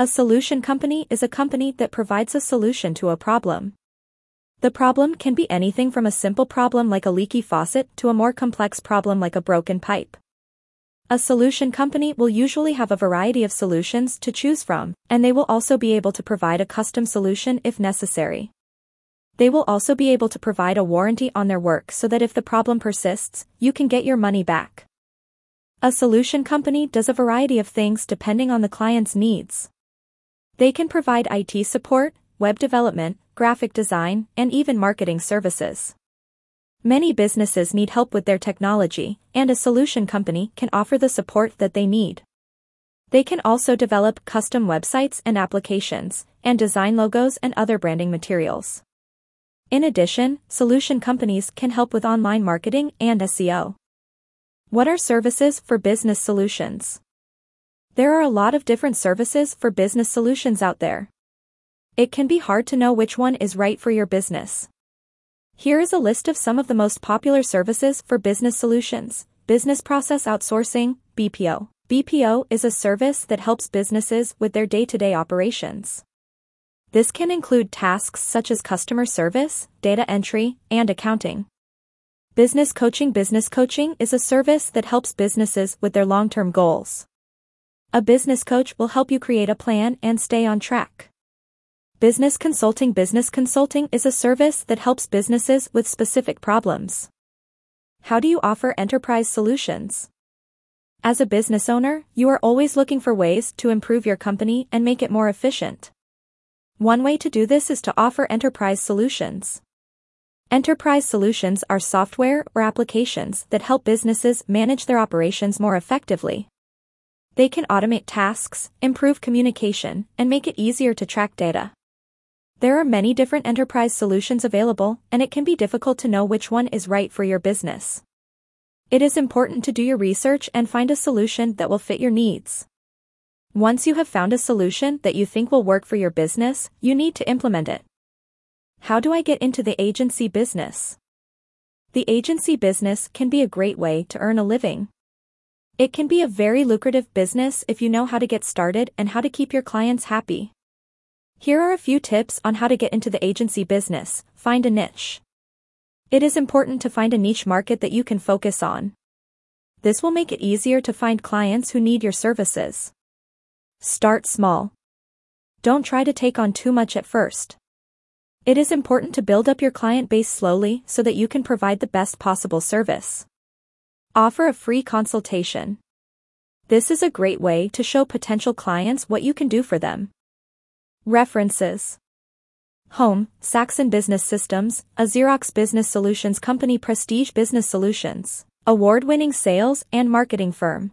A solution company is a company that provides a solution to a problem. The problem can be anything from a simple problem like a leaky faucet to a more complex problem like a broken pipe. A solution company will usually have a variety of solutions to choose from, and they will also be able to provide a custom solution if necessary. They will also be able to provide a warranty on their work so that if the problem persists, you can get your money back. A solution company does a variety of things depending on the client's needs. They can provide IT support, web development, graphic design, and even marketing services. Many businesses need help with their technology, and a solution company can offer the support that they need. They can also develop custom websites and applications, and design logos and other branding materials. In addition, solution companies can help with online marketing and SEO. What are services for business solutions? There are a lot of different services for business solutions out there. It can be hard to know which one is right for your business. Here is a list of some of the most popular services for business solutions. Business Process Outsourcing, BPO. BPO is a service that helps businesses with their day-to-day operations. This can include tasks such as customer service, data entry, and accounting. Business Coaching Business coaching is a service that helps businesses with their long-term goals. A business coach will help you create a plan and stay on track. Business Consulting Business Consulting is a service that helps businesses with specific problems. How do you offer enterprise solutions? As a business owner, you are always looking for ways to improve your company and make it more efficient. One way to do this is to offer enterprise solutions. Enterprise solutions are software or applications that help businesses manage their operations more effectively. They can automate tasks, improve communication, and make it easier to track data. There are many different enterprise solutions available, and it can be difficult to know which one is right for your business. It is important to do your research and find a solution that will fit your needs. Once you have found a solution that you think will work for your business, you need to implement it. How do I get into the agency business? The agency business can be a great way to earn a living. It can be a very lucrative business if you know how to get started and how to keep your clients happy. Here are a few tips on how to get into the agency business. Find a niche. It is important to find a niche market that you can focus on. This will make it easier to find clients who need your services. Start small. Don't try to take on too much at first. It is important to build up your client base slowly so that you can provide the best possible service. Offer a free consultation. This is a great way to show potential clients what you can do for them. References Home, Saxon Business Systems, a Xerox Business Solutions company Prestige Business Solutions, award-winning sales and marketing firm.